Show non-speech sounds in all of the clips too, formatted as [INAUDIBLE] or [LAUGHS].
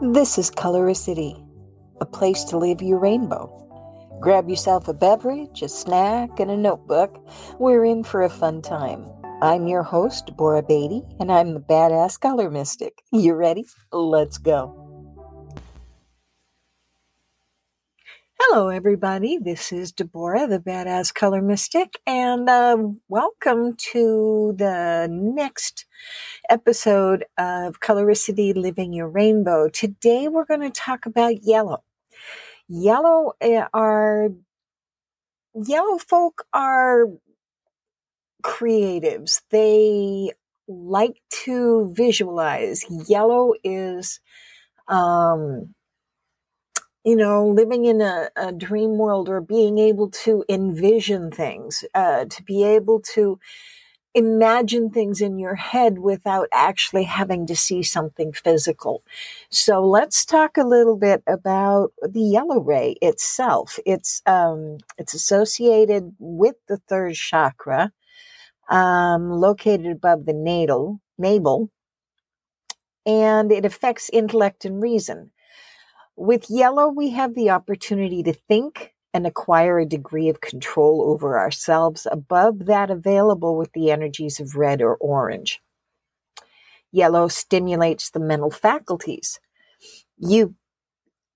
This is Colorisity, a place to live your rainbow. Grab yourself a beverage, a snack, and a notebook. We're in for a fun time. I'm your host, Bora Beatty, and I'm the Badass Color Mystic. You ready? Let's go. Hello, everybody. This is DeBorah, the Badass Color Mystic, and uh, welcome to the next episode of Colorisity Living Your Rainbow. Today, we're going to talk about yellow. Yellow eh, are yellow folk are creatives. They like to visualize. Yellow is um you know, living in a, a, dream world or being able to envision things, uh, to be able to imagine things in your head without actually having to see something physical. So let's talk a little bit about the yellow ray itself. It's um, it's associated with the third chakra, um, located above the natal navel, and it affects intellect and reason. With yellow, we have the opportunity to think and acquire a degree of control over ourselves above that available with the energies of red or orange. Yellow stimulates the mental faculties. You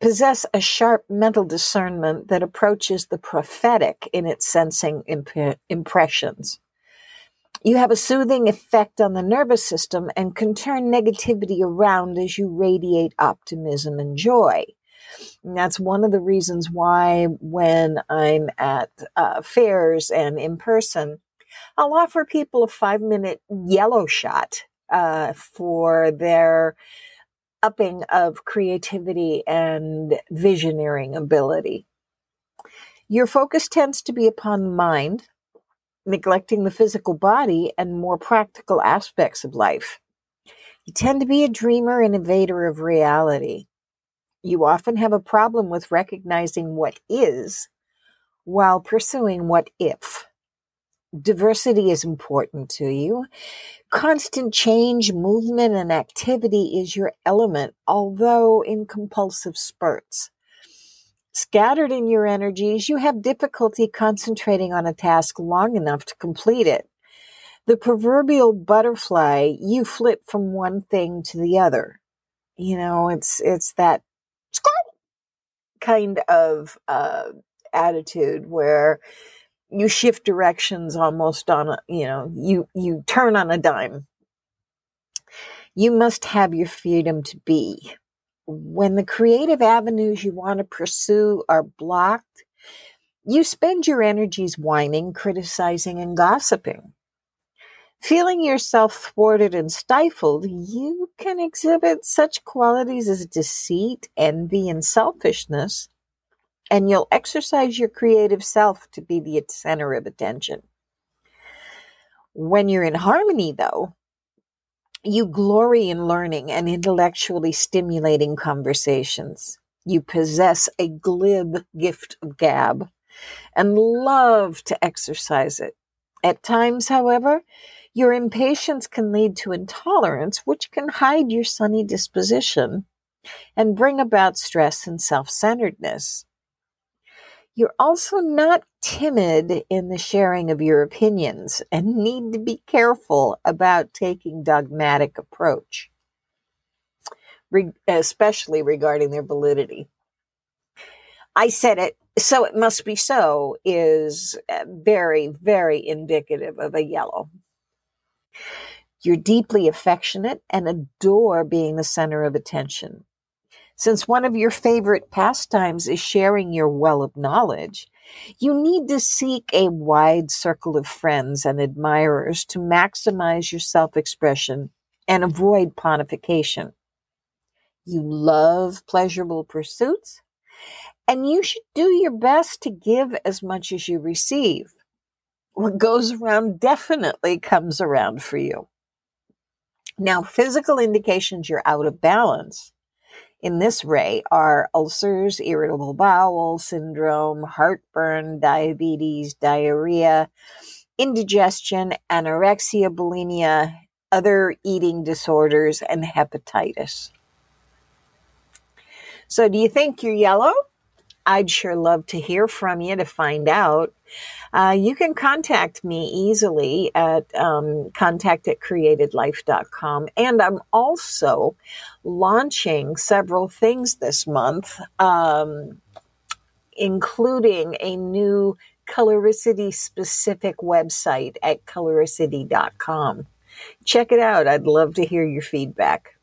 possess a sharp mental discernment that approaches the prophetic in its sensing imp- impressions. You have a soothing effect on the nervous system and can turn negativity around as you radiate optimism and joy. And that's one of the reasons why, when I'm at uh, fairs and in person, I'll offer people a five minute yellow shot uh, for their upping of creativity and visioneering ability. Your focus tends to be upon mind, neglecting the physical body and more practical aspects of life. You tend to be a dreamer and invader of reality. You often have a problem with recognizing what is while pursuing what if. Diversity is important to you. Constant change, movement, and activity is your element, although in compulsive spurts. Scattered in your energies, you have difficulty concentrating on a task long enough to complete it. The proverbial butterfly, you flip from one thing to the other. You know, it's it's that kind of uh, attitude where you shift directions almost on a you know you you turn on a dime you must have your freedom to be when the creative avenues you want to pursue are blocked, you spend your energies whining, criticizing, and gossiping. Feeling yourself thwarted and stifled, you can exhibit such qualities as deceit, envy, and selfishness, and you'll exercise your creative self to be the center of attention. When you're in harmony, though, you glory in learning and intellectually stimulating conversations. You possess a glib gift of gab and love to exercise it. At times, however, your impatience can lead to intolerance, which can hide your sunny disposition and bring about stress and self centeredness. You're also not timid in the sharing of your opinions and need to be careful about taking dogmatic approach, especially regarding their validity. I said it, so it must be so, is uh, very, very indicative of a yellow. You're deeply affectionate and adore being the center of attention. Since one of your favorite pastimes is sharing your well of knowledge, you need to seek a wide circle of friends and admirers to maximize your self expression and avoid pontification. You love pleasurable pursuits, and you should do your best to give as much as you receive. What goes around definitely comes around for you. Now, physical indications you're out of balance in this ray are ulcers, irritable bowel syndrome, heartburn, diabetes, diarrhea, indigestion, anorexia, bulimia, other eating disorders, and hepatitis. So, do you think you're yellow? I'd sure love to hear from you to find out. Uh, you can contact me easily at um, contact at createdlife.com. And I'm also launching several things this month, um, including a new colorisity specific website at colorisity.com. Check it out. I'd love to hear your feedback.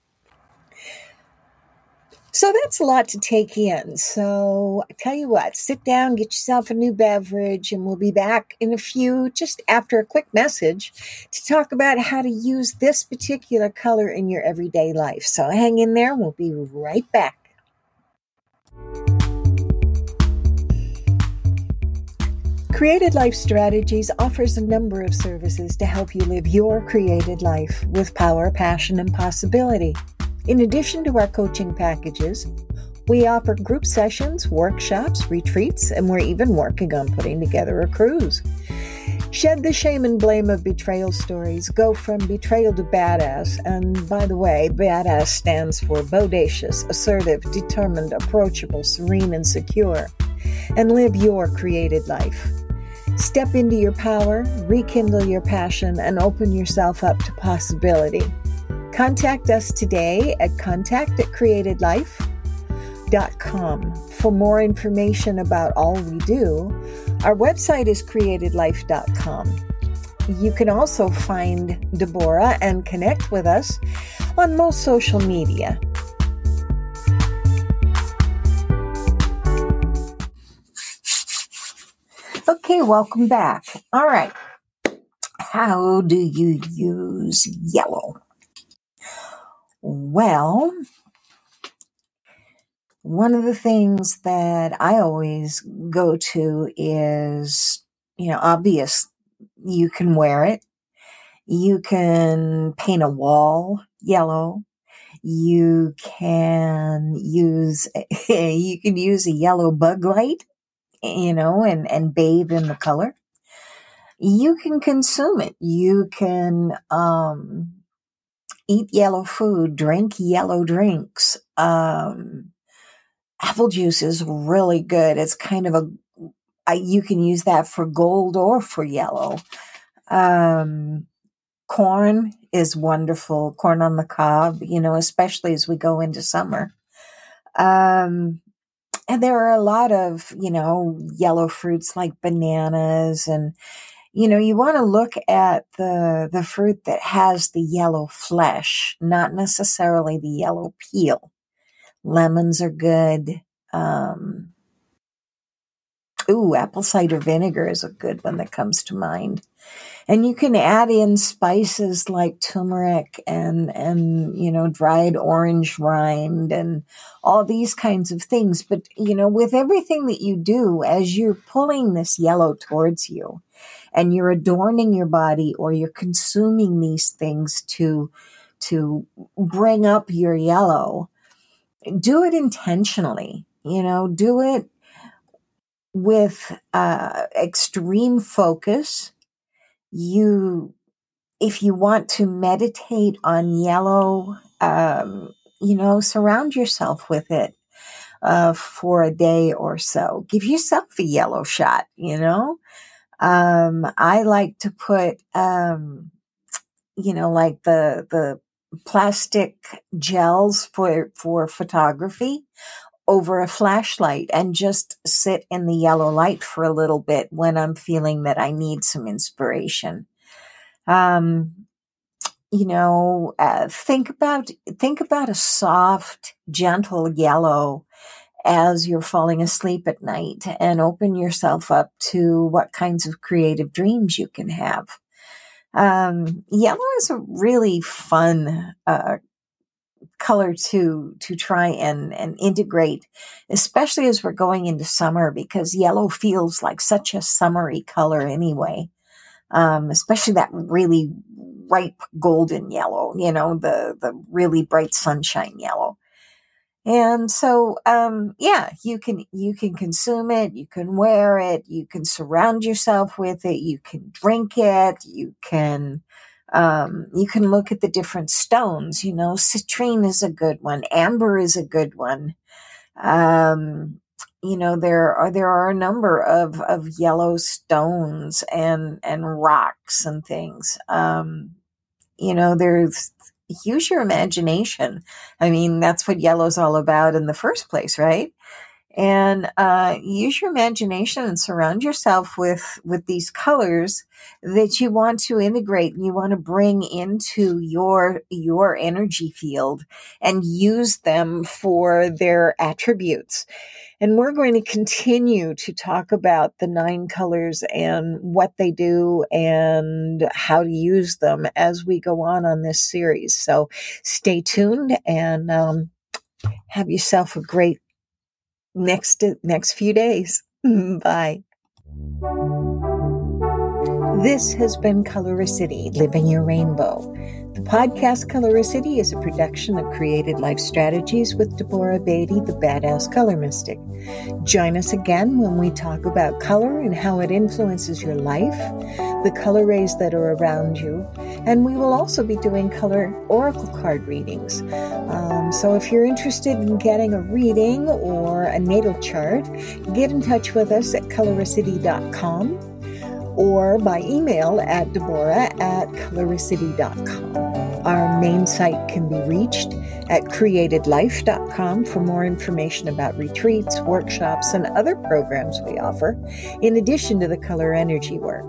So that's a lot to take in. So I tell you what, sit down, get yourself a new beverage, and we'll be back in a few, just after a quick message, to talk about how to use this particular color in your everyday life. So hang in there, we'll be right back. Created Life Strategies offers a number of services to help you live your created life with power, passion, and possibility. In addition to our coaching packages, we offer group sessions, workshops, retreats, and we're even working on putting together a cruise. Shed the shame and blame of betrayal stories. Go from betrayal to badass. And by the way, badass stands for bodacious, assertive, determined, approachable, serene, and secure. And live your created life. Step into your power, rekindle your passion, and open yourself up to possibility. Contact us today at contact at createdlife.com. For more information about all we do, our website is createdlife.com. You can also find DeBorah and connect with us on most social media. Okay, welcome back. All right. How do you use yellow? Well, one of the things that I always go to is, you know, obvious. You can wear it. You can paint a wall yellow. You can use, [LAUGHS] you can use a yellow bug light, you know, and, and bathe in the color. You can consume it. You can, um, eat yellow food, drink yellow drinks. Um, apple juice is really good. It's kind of a, I, you can use that for gold or for yellow. Um, corn is wonderful. Corn on the cob, you know, especially as we go into summer. Um, and there are a lot of, you know, yellow fruits like bananas and, you know, you want to look at the, the fruit that has the yellow flesh, not necessarily the yellow peel. Lemons are good. Um, ooh, apple cider vinegar is a good one that comes to mind. And you can add in spices like turmeric and, and, you know, dried orange rind and all these kinds of things. But, you know, with everything that you do, as you're pulling this yellow towards you, and you're adorning your body or you're consuming these things to to bring up your yellow do it intentionally you know do it with uh, extreme focus you if you want to meditate on yellow um, you know surround yourself with it uh, for a day or so. Give yourself a yellow shot you know? Um, I like to put, um, you know, like the, the plastic gels for, for photography over a flashlight and just sit in the yellow light for a little bit when I'm feeling that I need some inspiration. Um, you know, uh, think about think about a soft, gentle yellow as you're falling asleep at night and open yourself up to what kinds of creative dreams you can have. Um, yellow is a really fun uh, color to to try and and integrate, especially as we're going into summer because yellow feels like such a summery color anyway. Um, especially that really ripe golden yellow, you know, the the really bright sunshine yellow. And so, um, yeah, you can, you can consume it, you can wear it, you can surround yourself with it, you can drink it, you can, um, you can look at the different stones, you know, citrine is a good one, amber is a good one. Um, you know there are there are a number of of yellow stones and and rocks and things. Um you know there's use your imagination. I mean that's what yellow's all about in the first place right and uh, use your imagination and surround yourself with with these colors that you want to integrate and you want to bring into your your energy field and use them for their attributes and we're going to continue to talk about the nine colors and what they do and how to use them as we go on on this series. So stay tuned and um, have yourself a great next next few days. [LAUGHS] Bye. This has been Colorisity, Living Your Rainbow. The podcast Colorisity is a production of Created Life Strategies with DeBorah Beatty, the Badass Color Mystic. Join us again when we talk about color and how it influences your life, the color rays that are around you, and we will also be doing color oracle card readings. Um, so if you're interested in getting a reading or a natal chart, get in touch with us at colorisity.com or by email at Deborah at colorisity.com. Our main site can be reached at createdlife.com for more information about retreats, workshops, and other programs we offer, in addition to the color energy work.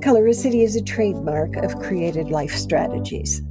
Colorisity is a trademark of Created Life Strategies.